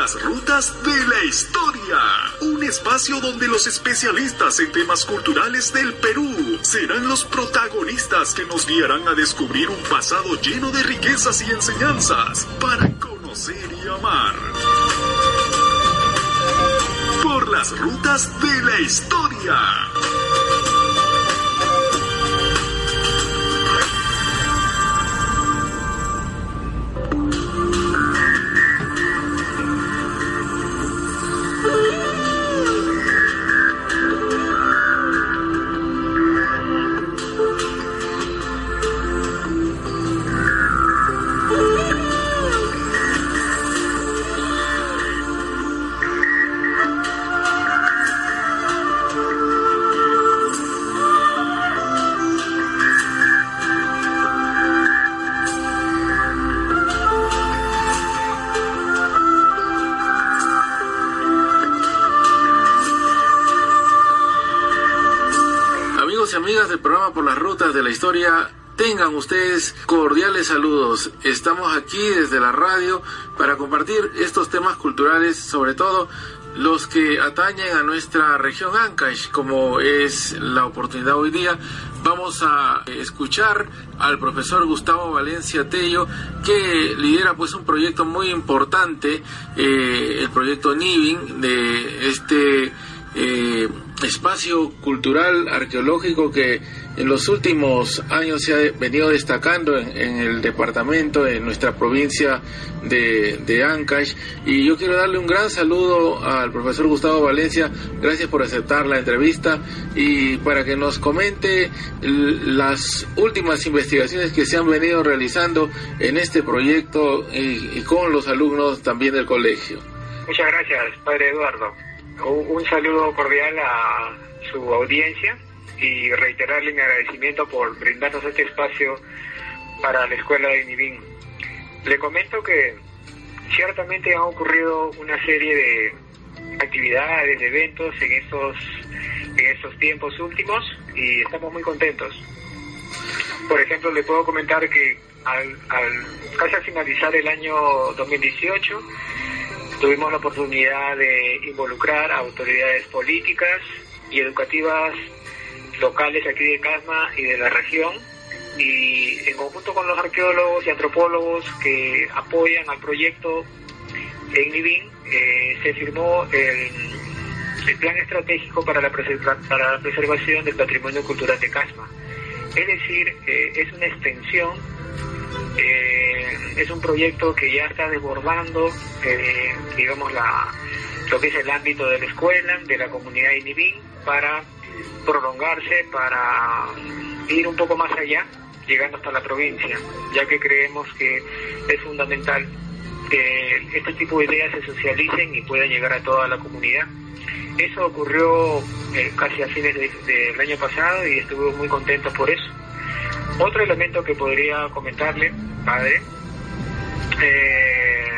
las rutas de la historia. Un espacio donde los especialistas en temas culturales del Perú serán los protagonistas que nos guiarán a descubrir un pasado lleno de riquezas y enseñanzas para conocer y amar. Por las rutas de la historia. Tengan ustedes cordiales saludos. Estamos aquí desde la radio para compartir estos temas culturales, sobre todo los que atañen a nuestra región Ancash, como es la oportunidad hoy día. Vamos a escuchar al profesor Gustavo Valencia Tello, que lidera pues un proyecto muy importante, eh, el proyecto NIVIN, de este eh, espacio cultural arqueológico que en los últimos años se ha venido destacando en, el departamento, en nuestra provincia de, de, Ancash. Y yo quiero darle un gran saludo al profesor Gustavo Valencia. Gracias por aceptar la entrevista y para que nos comente las últimas investigaciones que se han venido realizando en este proyecto y, y con los alumnos también del colegio. Muchas gracias, padre Eduardo. Un saludo cordial a su audiencia y reiterarle mi agradecimiento por brindarnos este espacio para la escuela de Nivín. Le comento que ciertamente han ocurrido una serie de actividades, de eventos en estos, en estos tiempos últimos y estamos muy contentos. Por ejemplo, le puedo comentar que al, al casi al finalizar el año 2018 tuvimos la oportunidad de involucrar a autoridades políticas y educativas locales aquí de Casma y de la región y en conjunto con los arqueólogos y antropólogos que apoyan al proyecto en Nibin eh, se firmó el, plan estratégico para la, para la preservación del patrimonio cultural de Casma. Es decir, eh, es una extensión, eh, es un proyecto que ya está desbordando, digamos, la, lo que es el ámbito de la escuela, de la comunidad de Nibin, para prolongarse para ir un poco más allá, llegando hasta la provincia, ya que creemos que es fundamental que este tipo de ideas se socialicen y puedan llegar a toda la comunidad. Eso ocurrió eh, casi a fines del año pasado y estuve muy contento por eso. Otro elemento que podría comentarle, padre, eh,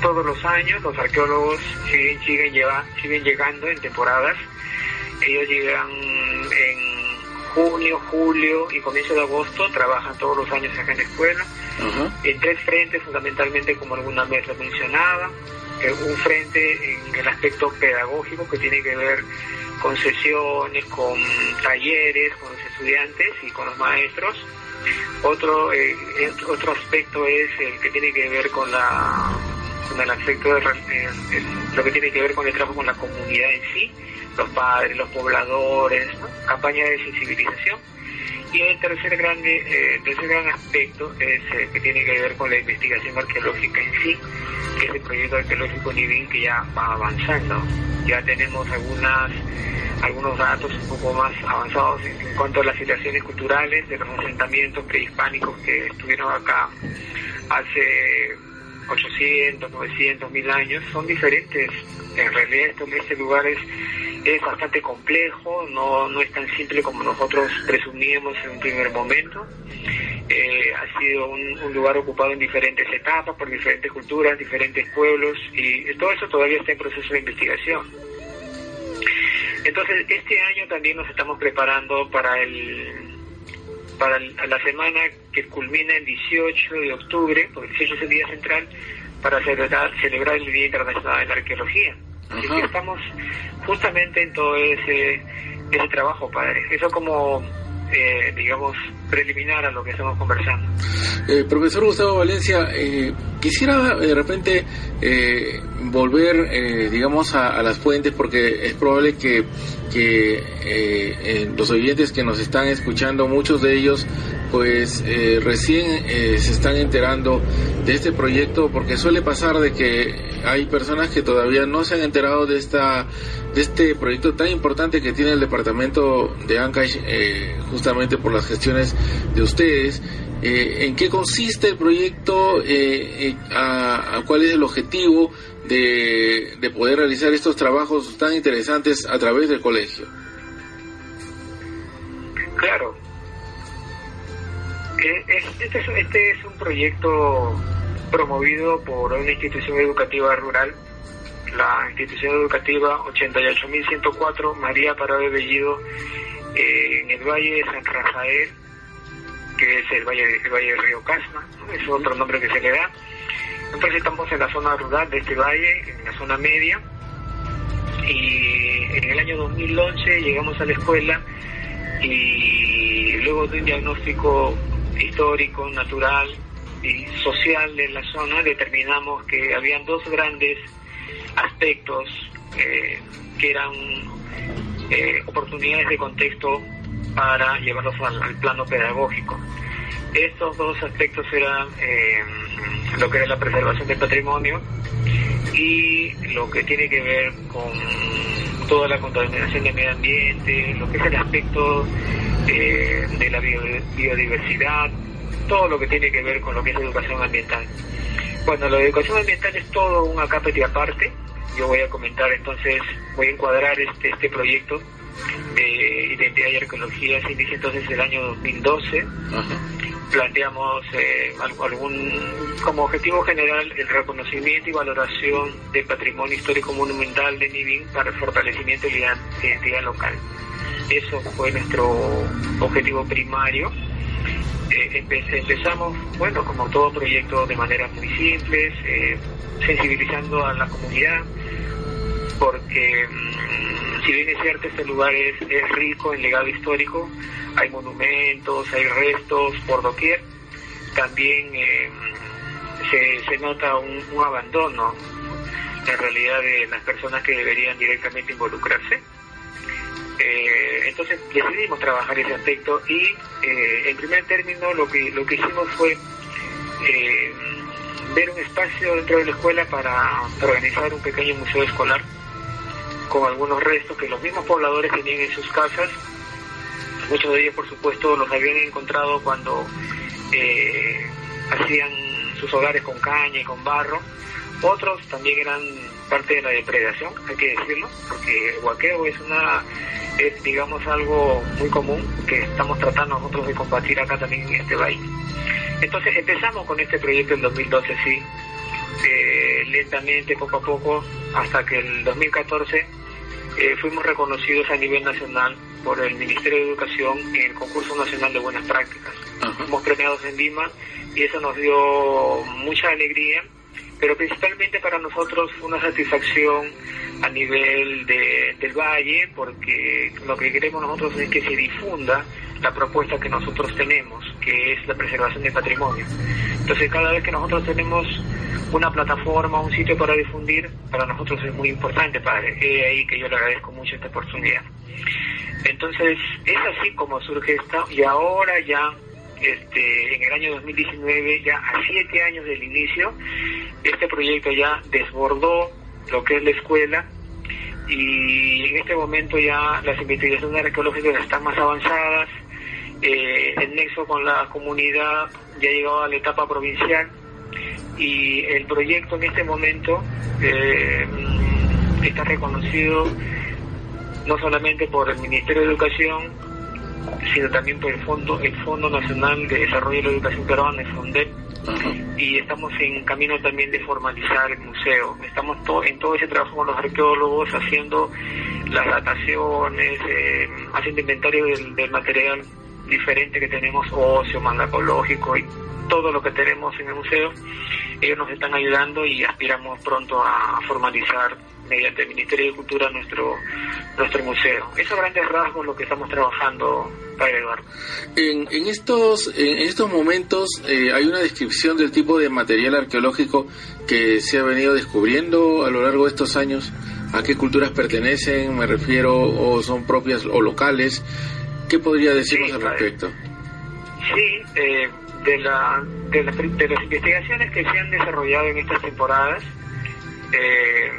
todos los años los arqueólogos siguen, siguen, lleva, siguen llegando en temporadas. Ellos llegan en junio, julio y comienzo de agosto, trabajan todos los años acá en la escuela, en tres frentes fundamentalmente como alguna vez lo mencionaba, eh, un frente en el aspecto pedagógico que tiene que ver con sesiones, con talleres, con los estudiantes y con los maestros. Otro, eh, otro aspecto es el que tiene que ver con la con el aspecto de lo que tiene que ver con el trabajo con la comunidad en sí los padres, los pobladores, campaña de sensibilización. Y el tercer gran, eh, tercer gran aspecto es eh, que tiene que ver con la investigación arqueológica en sí, que es el proyecto arqueológico NIVIN que ya va avanzando. Ya tenemos algunas algunos datos un poco más avanzados en cuanto a las situaciones culturales de los asentamientos prehispánicos que estuvieron acá hace 800, 900, 1000 años. Son diferentes. En realidad estos, este lugar es es bastante complejo, no, no es tan simple como nosotros presumíamos en un primer momento. Eh, ha sido un, lugar ocupado en diferentes etapas, por diferentes culturas, diferentes pueblos, y todo eso todavía está en proceso de investigación. Entonces, este año también nos estamos preparando para el para la semana que culmina el 18 de octubre, porque el 18 es el día central, para celebrar, celebrar el Día Internacional de la Arqueología. Así que estamos justamente en todo ese, ese trabajo, padre. Eso como eh, digamos, preliminar a lo que estamos conversando. Eh, profesor Gustavo Valencia, eh, quisiera de repente eh, volver, digamos, a, las fuentes porque es probable que, que los oyentes que nos están escuchando, muchos de ellos, pues recién se están enterando de este proyecto porque suele pasar de que hay personas que todavía no se han enterado de esta de este proyecto tan importante que tiene el departamento de Ancash justamente por las gestiones de ustedes. Eh, ¿En qué consiste el proyecto? Eh, eh, ¿Cuál es el objetivo de, de poder realizar estos trabajos tan interesantes a través del colegio? Claro. Este es, este es un proyecto promovido por una institución educativa rural, la institución educativa 88.104 María Parado Bellido en el Valle de San Rafael, que es el Valle, el valle del Río Casma, es otro nombre que se le da. Entonces estamos en la zona rural de este valle, en la zona media, y en el año 2011 llegamos a la escuela y luego de un diagnóstico histórico, natural y social de la zona, determinamos que habían dos grandes aspectos eh, que eran eh, oportunidades de contexto para llevarlos al, plano pedagógico. Estos dos aspectos eran eh, lo que era la preservación del patrimonio y lo que tiene que ver con toda la contaminación del medio ambiente, lo que es el aspecto eh, de la biodiversidad, todo lo que tiene que ver con lo que es educación ambiental. Bueno, la educación ambiental es todo un acápite aparte, yo voy a comentar entonces, voy a encuadrar este, este proyecto de identidad y arqueología, se inicia entonces el año 2012. Planteamos eh, algún, como objetivo general el reconocimiento y valoración del patrimonio histórico monumental de Nibin para el fortalecimiento de la identidad local. Eso fue nuestro objetivo primario. Eh, empezamos, bueno, como todo proyecto, de manera muy simples, eh, sensibilizando a la comunidad, porque mm, si bien es cierto este lugar es, rico en legado histórico, hay monumentos, hay restos por doquier, también eh, se, nota un, abandono en realidad de las personas que deberían directamente involucrarse. Eh, entonces decidimos trabajar ese aspecto y eh, en primer término lo que lo que hicimos fue ver un espacio dentro de la escuela para organizar un pequeño museo escolar con algunos restos que los mismos pobladores tenían en sus casas. Muchos de ellos, por supuesto, los habían encontrado cuando eh, hacían sus hogares con caña y con barro. Otros también eran parte de la depredación, hay que decirlo, porque el huaqueo es una, es digamos algo muy común que estamos tratando nosotros de combatir acá también en este país. Entonces empezamos con este proyecto en 2012, sí, eh, lentamente, poco a poco, hasta que el 2014 eh, fuimos reconocidos a nivel nacional por el Ministerio de Educación en el concurso nacional de buenas prácticas. Fuimos premiados en Lima y eso nos dio mucha alegría, pero principalmente para nosotros fue una satisfacción a nivel de, del valle, porque lo que queremos nosotros es que se difunda la propuesta que nosotros tenemos, que es la preservación del patrimonio. Entonces, cada vez que nosotros tenemos una plataforma, un sitio para difundir, para nosotros es muy importante, padre. Es ahí que yo le agradezco mucho esta oportunidad. Entonces, es así como surge esto, y ahora ya, este, en el año 2019, ya a siete años del inicio, este proyecto ya desbordó lo que es la escuela, y en este momento ya las investigaciones arqueológicas están más avanzadas, eh, el nexo con la comunidad ya ha llegado a la etapa provincial y el proyecto en este momento eh, está reconocido no solamente por el Ministerio de Educación, sino también por el Fondo, el Fondo Nacional de Desarrollo de la Educación Peruana, el FONDEP, y estamos en camino también de formalizar el museo. Estamos en todo ese trabajo con los arqueólogos haciendo las dataciones, eh, haciendo inventario del, material diferente que tenemos, ocio, mangacológico y todo lo que tenemos en el museo. Ellos nos están ayudando y aspiramos pronto a formalizar mediante el Ministerio de Cultura nuestro nuestro museo. Eso a grandes rasgos lo que estamos trabajando, Padre Eduardo. En, en estos en estos momentos eh, hay una descripción del tipo de material arqueológico que se ha venido descubriendo a lo largo de estos años. ¿A qué culturas pertenecen? Me refiero, o son propias o locales. ¿Qué podría decirnos al respecto? Sí, eh, de, la, de, las investigaciones que se han desarrollado en estas temporadas, eh,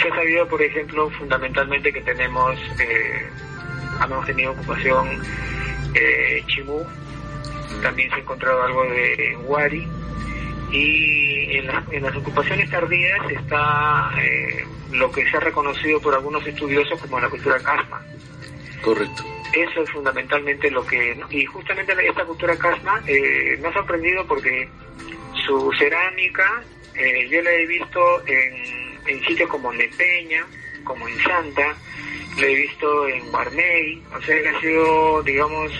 se ha sabido, por ejemplo, fundamentalmente que tenemos, eh, hemos tenido ocupación eh, Chimú, también se ha encontrado algo de Wari, y en, en las ocupaciones tardías está eh, lo que se ha reconocido por algunos estudiosos como la cultura casma. Correcto. Eso es fundamentalmente lo que... Y justamente esta cultura casma eh, me ha sorprendido porque su cerámica eh, yo la he visto en, en sitios como Nepeña, como en Santa, la he visto en Guarney, o sea, ha sido, digamos,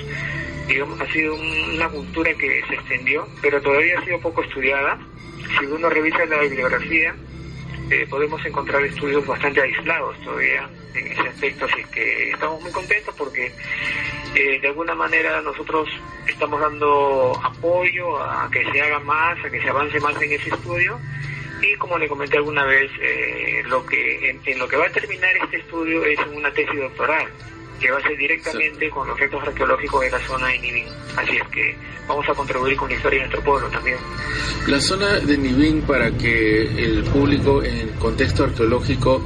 digamos, ha sido una cultura que se extendió, pero todavía ha sido poco estudiada. Si uno revisa la bibliografía, eh, podemos encontrar estudios bastante aislados todavía en ese aspecto, así que estamos muy contentos porque eh, de alguna manera nosotros estamos dando apoyo a que se haga más, a que se avance más en ese estudio y como le comenté alguna vez, eh, lo que en, lo que va a terminar este estudio es una tesis doctoral que va a ser directamente con los restos arqueológicos de la zona de Nibín. Así es que vamos a contribuir con la historia de nuestro pueblo también. La zona de Nibín, para que el público en el contexto arqueológico,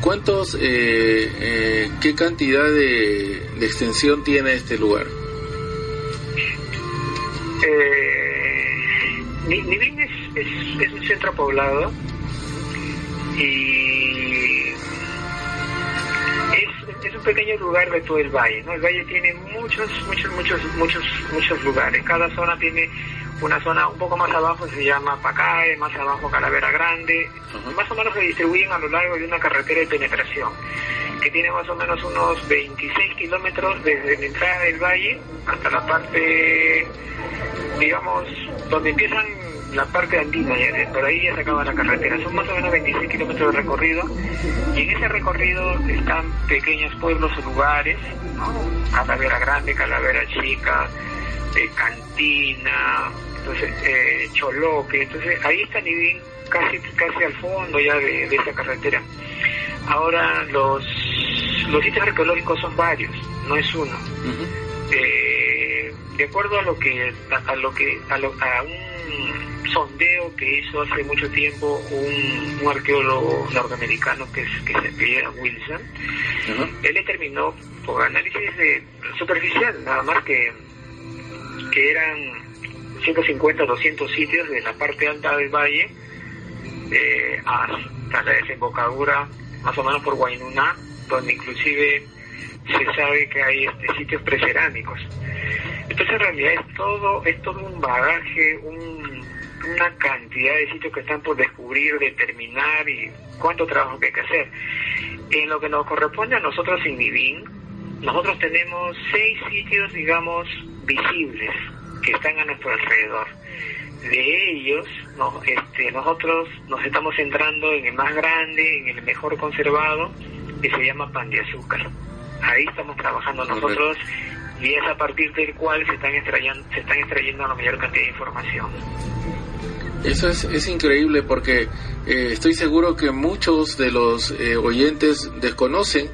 ¿cuántos, eh, eh, qué cantidad de, de, extensión tiene este lugar? Eh, Nibín es, es, es un centro poblado y es un pequeño lugar de todo el valle, ¿no? El valle tiene muchos, muchos, muchos, muchos, muchos lugares. Cada zona tiene una zona un poco más abajo se llama Pacae, más abajo Calavera Grande, más o menos se distribuyen a lo largo de una carretera de penetración que tiene más o menos unos 26 kilómetros desde la entrada del valle hasta la parte, digamos, donde empiezan la parte andina, por ahí ya se acaba la carretera. Son más o menos 26 kilómetros de recorrido y en ese recorrido están pequeños pueblos o lugares, ¿no? Calavera Grande, Calavera Chica, eh, Cantina, entonces eh, Choloque, entonces ahí está Nibín casi casi al fondo ya de, de esa carretera. Ahora los los sitios arqueológicos son varios, no es uno. eh, de acuerdo a lo que a, a lo que a, lo, a un sondeo que hizo hace mucho tiempo un, un arqueólogo norteamericano que, es, que se apellida Wilson, uh -huh. él determinó por análisis de, superficial, nada más que, que eran 150 o 200 sitios de la parte alta del valle eh, hasta la desembocadura más o menos por Guainuna, donde inclusive se sabe que hay este, sitios precerámicos. Entonces en realidad es todo, es todo un bagaje, un, una cantidad de sitios que están por descubrir, determinar y cuánto trabajo que hay que hacer. En lo que nos corresponde a nosotros en Nibín, nosotros tenemos seis sitios, digamos, visibles que están a nuestro alrededor. De ellos, no, este, nosotros nos estamos centrando en el más grande, en el mejor conservado, que se llama Pan de Azúcar. Ahí estamos trabajando nosotros y es a partir del cual se están extrayendo, se están extrayendo la mayor cantidad de información. Eso es, es increíble porque eh, estoy seguro que muchos de los eh, oyentes desconocen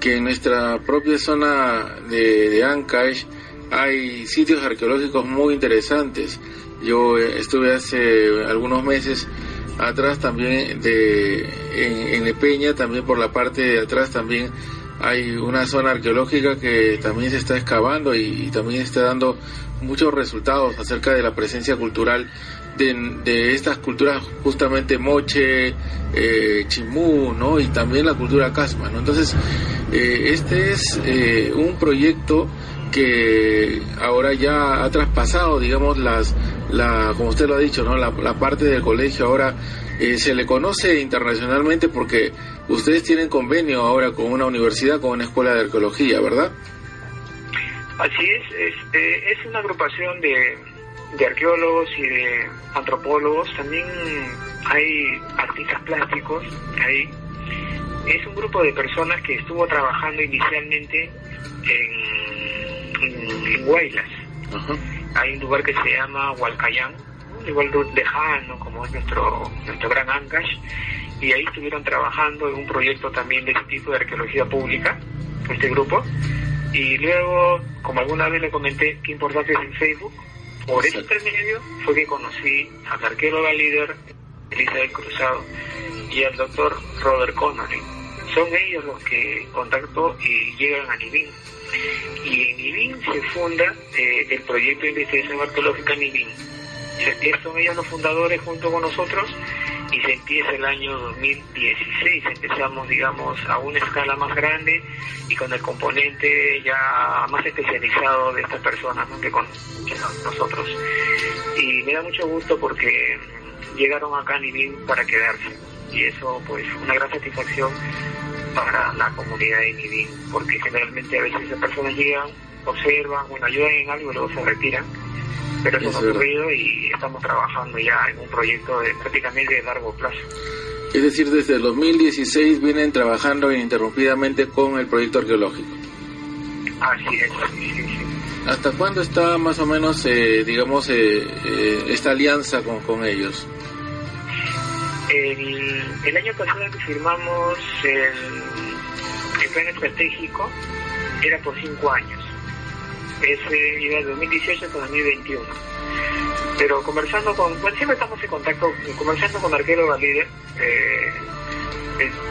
que en nuestra propia zona de, de Ancash hay sitios arqueológicos muy interesantes. Yo eh, estuve hace algunos meses atrás también de en, Epeña, también por la parte de atrás también hay una zona arqueológica que también se está excavando y, también está dando muchos resultados acerca de la presencia cultural de, estas culturas justamente moche, eh, chimú, ¿no? Y también la cultura casma, ¿no? Entonces, eh, este es eh, un proyecto que ahora ya ha traspasado, digamos, las, la, como usted lo ha dicho, ¿no? La, la parte del colegio ahora eh, se le conoce internacionalmente porque ustedes tienen convenio ahora con una universidad, con una escuela de arqueología, ¿verdad? Así es, es, eh, es una agrupación de, de arqueólogos y de antropólogos, también hay artistas plásticos, hay, es un grupo de personas que estuvo trabajando inicialmente en, en, Huaylas. Hay un lugar que se llama Hualcayán, igual lejano como es nuestro, nuestro gran Ancash, y ahí estuvieron trabajando en un proyecto también de ese tipo de arqueología pública, este grupo. Y luego, como alguna vez le comenté, qué importante es en Facebook, por ese intermedio fue que conocí a la arqueóloga líder Elizabeth Cruzado y al doctor Robert Connolly. Son ellos los que contactó y llegan a Nibín. Y en Nibín se funda eh, el proyecto de investigación arqueológica Nibín. Son ellos los fundadores junto con nosotros y se empieza el año 2016. Empezamos, digamos, a una escala más grande y con el componente ya más especializado de estas personas que con nosotros. Y me da mucho gusto porque llegaron acá a Nibín para quedarse. Y eso, pues, una gran satisfacción para la comunidad de Nibín, porque generalmente a veces esas personas llegan, observan, bueno, ayudan en algo y luego se retiran pero eso ha ocurrido y estamos trabajando ya en un proyecto de, prácticamente de largo plazo. Es decir, desde el 2016 vienen trabajando ininterrumpidamente con el proyecto arqueológico. Así es, sí, sí. ¿Hasta cuándo está más o menos, eh, digamos, eh, eh, esta alianza con, con ellos? El, el, año pasado que firmamos el, el plan estratégico era por cinco años ese iba de 2018 hasta 2021. Pero conversando con, bueno, siempre estamos en contacto, conversando con Arquero Líder, eh,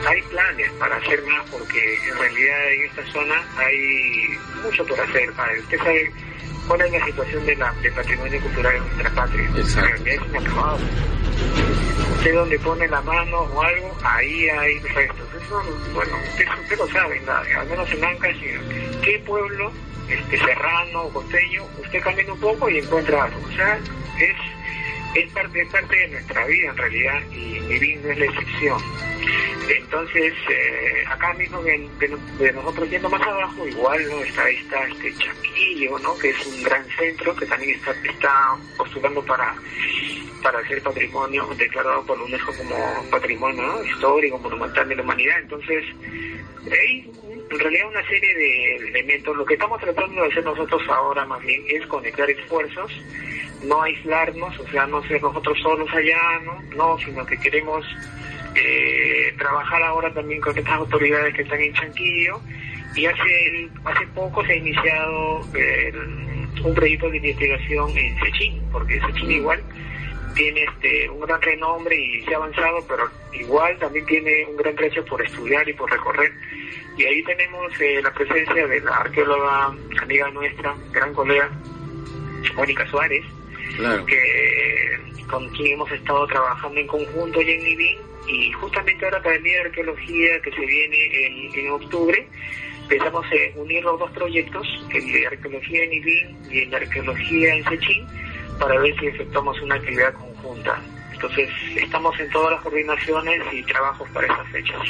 hay planes para hacer más porque en realidad en esta zona hay mucho por hacer. Usted sabe cuál es la situación de la, del patrimonio cultural en nuestra patria. Realidad es inacabado. Usted donde pone la mano o algo, ahí hay restos. Eso, bueno, usted, lo sabe, al menos en Ancash, ¿qué pueblo este, serrano costeño, usted camina un poco y encuentra algo. O sea, es, es, parte, es parte de nuestra vida en realidad y mi no es la excepción. Entonces, eh, acá mismo de, de, nosotros yendo más abajo, igual no está, está este Chaquillo, ¿no? que es un gran centro que también está, está postulando para para ser patrimonio declarado por UNESCO como patrimonio histórico, monumental de la humanidad. Entonces, hay en realidad una serie de elementos. Lo que estamos tratando de hacer nosotros ahora más bien es conectar esfuerzos, no aislarnos, o sea, no ser nosotros solos allá, no, no sino que queremos eh, trabajar ahora también con estas autoridades que están en Chanquillo y hace, hace poco se ha iniciado un proyecto de investigación en Sechín, porque Sechín igual tiene este, un gran renombre y se ha avanzado, pero igual también tiene un gran trecho por estudiar y por recorrer. Y ahí tenemos eh, la presencia de la arqueóloga amiga nuestra, gran colega, Mónica Suárez, que con quien hemos estado trabajando en conjunto y en Nibín, y justamente ahora para el Día de Arqueología que se viene en, octubre, empezamos a unir los dos proyectos, el de arqueología en Nibín y el de arqueología en Sechín, para ver si efectuamos una actividad conjunta. Entonces, estamos en todas las coordinaciones y trabajos para esas fechas.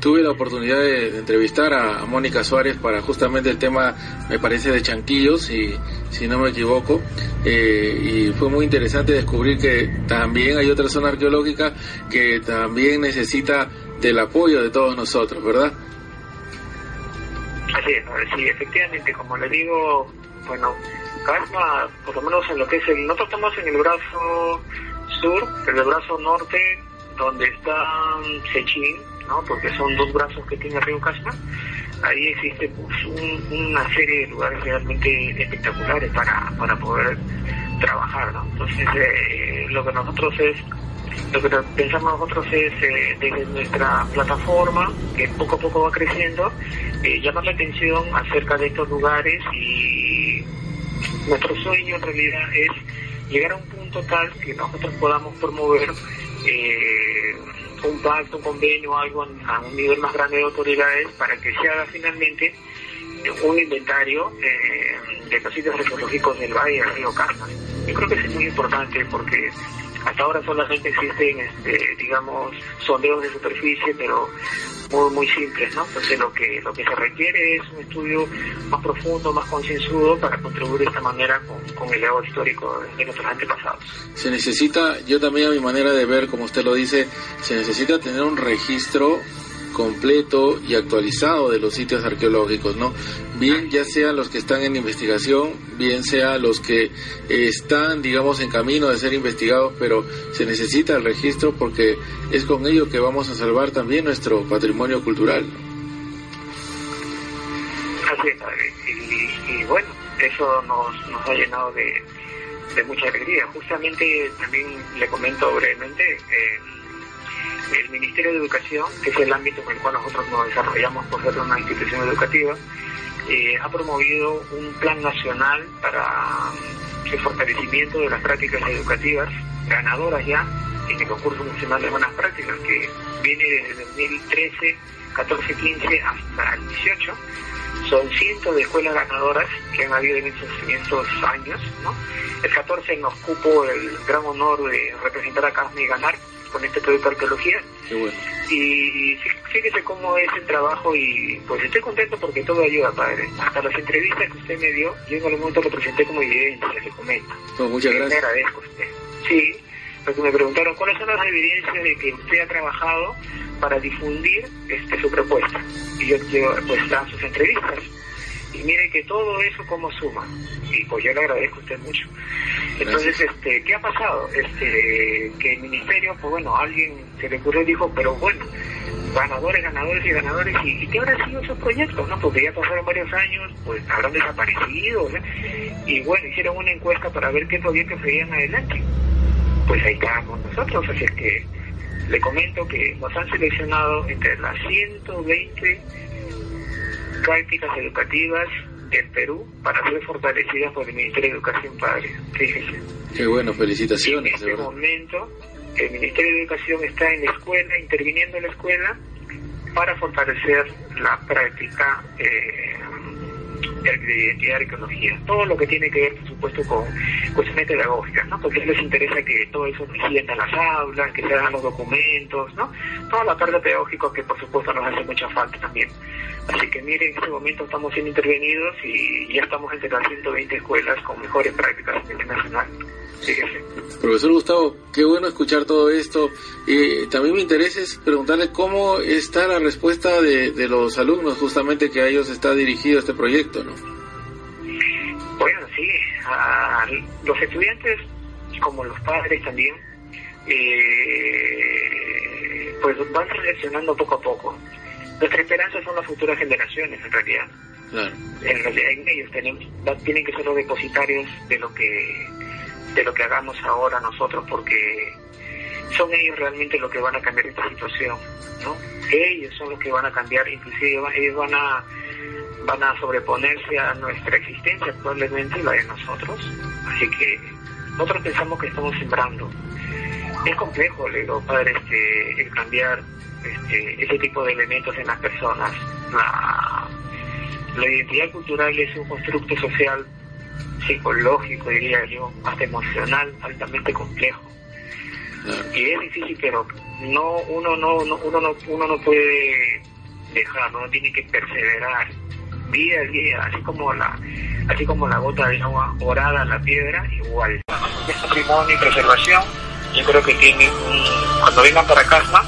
Tuve la oportunidad de, entrevistar a, Mónica Suárez para justamente el tema, me parece, de Chanquillos, y, si no me equivoco, eh, y fue muy interesante descubrir que también hay otra zona arqueológica que también necesita del apoyo de todos nosotros, ¿verdad? Así es, sí, efectivamente, como le digo, bueno, Casma, por lo menos en lo que es el, nosotros estamos en el brazo sur, en el brazo norte, donde está Sechín, ¿no? porque son dos brazos que tiene Río Casma, ahí existe pues, una serie de lugares realmente espectaculares para, para poder trabajar. ¿no? Entonces, eh, lo que nosotros es lo que pensamos nosotros es eh, desde nuestra plataforma, que poco a poco va creciendo, eh, llamar la atención acerca de estos lugares y nuestro sueño en realidad es llegar a un punto tal que nosotros podamos promover eh, un pacto, un convenio, algo a un nivel más grande de autoridades para que se haga finalmente un inventario de los sitios arqueológicos del Valle del Río Carmen. Yo creo que es muy importante porque Hasta ahora solamente existen, este, digamos, sondeos de superficie, pero muy, muy simples, ¿no? Entonces lo que, lo que se requiere es un estudio más profundo, más concienzudo para contribuir de esta manera con, con el legado histórico de nuestros antepasados. Se necesita, yo también a mi manera de ver, como usted lo dice, se necesita tener un registro completo y actualizado de los sitios arqueológicos, ¿no? Bien ya sean los que están en investigación, bien sean los que están, digamos, en camino de ser investigados, pero se necesita el registro porque es con ello que vamos a salvar también nuestro patrimonio cultural. Así es, padre. Y, bueno, eso nos, nos ha llenado de, de mucha alegría. Justamente también le comento brevemente, eh, el Ministerio de Educación, que es el ámbito en el cual nosotros nos desarrollamos por ser una institución educativa, eh, ha promovido un plan nacional para el fortalecimiento de las prácticas educativas ganadoras ya en el concurso nacional de buenas prácticas que viene desde 2013, 14, 15 hasta el 18. Son cientos de escuelas ganadoras que han habido en estos, años. El 14 nos cupo el gran honor de representar a Casme y ganar con este proyecto de arqueología. Y fíjese cómo es el trabajo y pues estoy contento porque todo ayuda, padre. Hasta las entrevistas que usted me dio, yo en algún momento lo presenté como evidencia, le comento. Muchas gracias. Le agradezco a usted. Sí, porque me preguntaron cuáles son las evidencias de que usted ha trabajado para difundir este, su propuesta. Y yo, yo pues dan sus entrevistas y mire que todo eso como suma. Y pues yo le agradezco a usted mucho. Entonces este qué ha pasado este que el ministerio pues bueno alguien se le ocurrió y dijo pero bueno ganadores ganadores y ganadores y, qué habrán sido esos proyectos no porque ya pasaron varios años pues habrán desaparecido y bueno hicieron una encuesta para ver qué proyectos seguían adelante. Pues ahí estábamos nosotros. Así es que le comento que nos han seleccionado entre las 120 prácticas educativas del Perú para ser fortalecidas por el Ministerio de Educación Padre. Fíjese. Qué bueno, felicitaciones. en este momento, el Ministerio de Educación está en la escuela, interviniendo en la escuela para fortalecer la práctica eh, de arqueología. Todo lo que tiene que ver, por supuesto, con cuestiones pedagógicas, ¿no? Porque les interesa que todo eso se en las aulas, que se hagan los documentos, ¿no? Toda la parte pedagógica que, por supuesto, nos hace mucha falta también. Así que miren, en este momento estamos siendo intervenidos y ya estamos entre las 120 escuelas con mejores prácticas a nivel nacional. Profesor Gustavo, qué bueno escuchar todo esto. Y también me interesa es preguntarle cómo está la respuesta de, de los alumnos, justamente que a ellos está dirigido este proyecto, ¿no? Sí, a los estudiantes, como los padres también, eh, pues van seleccionando poco a poco. Nuestra esperanza son las futuras generaciones, en realidad. En realidad, en ellos tenemos, tienen que ser los depositarios de lo que de lo que hagamos ahora nosotros, porque son ellos realmente los que van a cambiar esta situación, ¿no? Ellos son los que van a cambiar, inclusive ellos van a van a sobreponerse a nuestra existencia, probablemente la de nosotros. Así que nosotros pensamos que estamos sembrando. Es complejo, le digo, padre, este, el cambiar este, ese tipo de elementos en las personas. La, la identidad cultural es un constructo social, psicológico, diría yo, hasta emocional, altamente complejo. Y es difícil, pero no uno no, uno no uno no puede dejarlo, uno tiene que perseverar día a día, así como la así como la gota de agua orada a la piedra, igual. Es patrimonio y preservación, yo creo que tiene cuando vengan para Casma,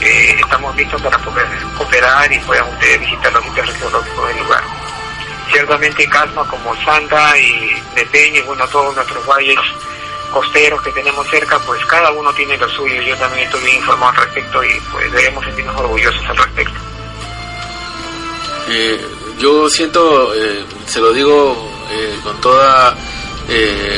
eh, estamos listos para poder cooperar y puedan ustedes visitar los sitios arqueológicos del lugar. Ciertamente Casma como Santa y Neteño y bueno, todos nuestros valles costeros que tenemos cerca, pues cada uno tiene lo suyo. Yo también estoy bien informado al respecto y pues debemos sentirnos orgullosos al respecto. Eh, yo siento, eh, se lo digo eh, con toda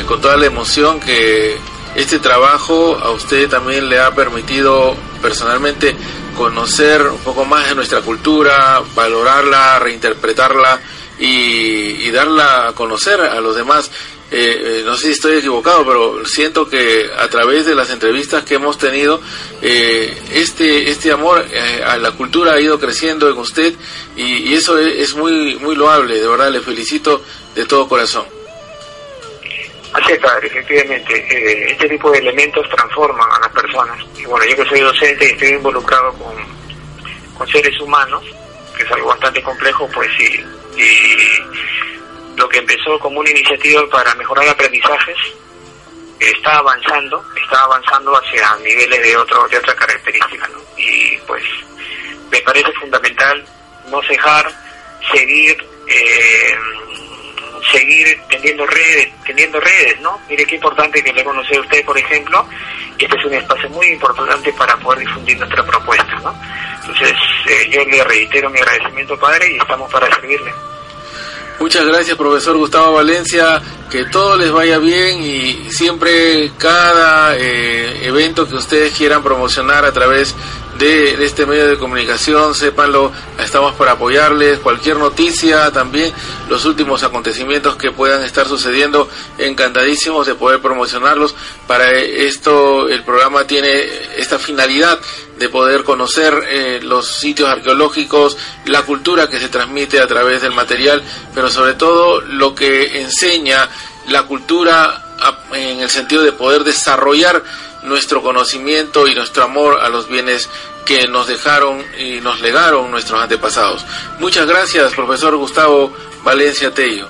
con toda la emoción que este trabajo a usted también le ha permitido personalmente conocer un poco más de nuestra cultura, valorarla, reinterpretarla y, darla a conocer a los demás. Eh, eh, no sé si estoy equivocado, pero siento que a través de las entrevistas que hemos tenido, eh, este, este amor a la cultura ha ido creciendo en usted y, eso es, muy, muy loable, de verdad le felicito de todo corazón. Así padre, efectivamente. Eh, este tipo de elementos transforman a las personas. Y bueno, yo que soy docente y estoy involucrado con, con seres humanos, que es algo bastante complejo, pues sí. Y lo que empezó como una iniciativa para mejorar aprendizajes está avanzando, está avanzando hacia niveles de otro de otra característica, ¿no? Y pues me parece fundamental no cejar, seguir eh, seguir teniendo redes, teniendo redes, ¿no? Mire qué importante que le conocí a usted, por ejemplo, y este es un espacio muy importante para poder difundir nuestra propuesta, ¿no? Entonces, eh, yo le reitero mi agradecimiento, padre, y estamos para servirle. Muchas gracias, profesor Gustavo Valencia. Que todo les vaya bien y siempre cada eh, evento que ustedes quieran promocionar a través de, este medio de comunicación, sépanlo, estamos para apoyarles, cualquier noticia también, los últimos acontecimientos que puedan estar sucediendo, encantadísimos de poder promocionarlos. Para esto el programa tiene esta finalidad de poder conocer eh, los sitios arqueológicos, la cultura que se transmite a través del material, pero sobre todo lo que enseña la cultura en el sentido de poder desarrollar nuestro conocimiento y nuestro amor a los bienes que nos dejaron y nos legaron nuestros antepasados. Muchas gracias, profesor Gustavo Valencia Tello.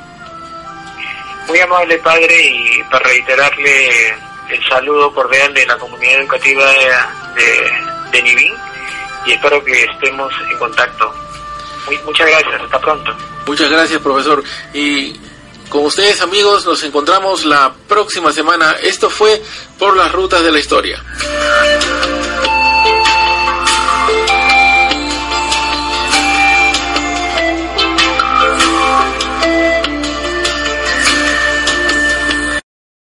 Muy amable padre y para reiterarle el saludo cordial de la comunidad educativa de, de, Nivín y espero que estemos en contacto. muchas gracias, hasta pronto. Muchas gracias, profesor. Y con ustedes amigos nos encontramos la próxima semana. Esto fue por las rutas de la historia.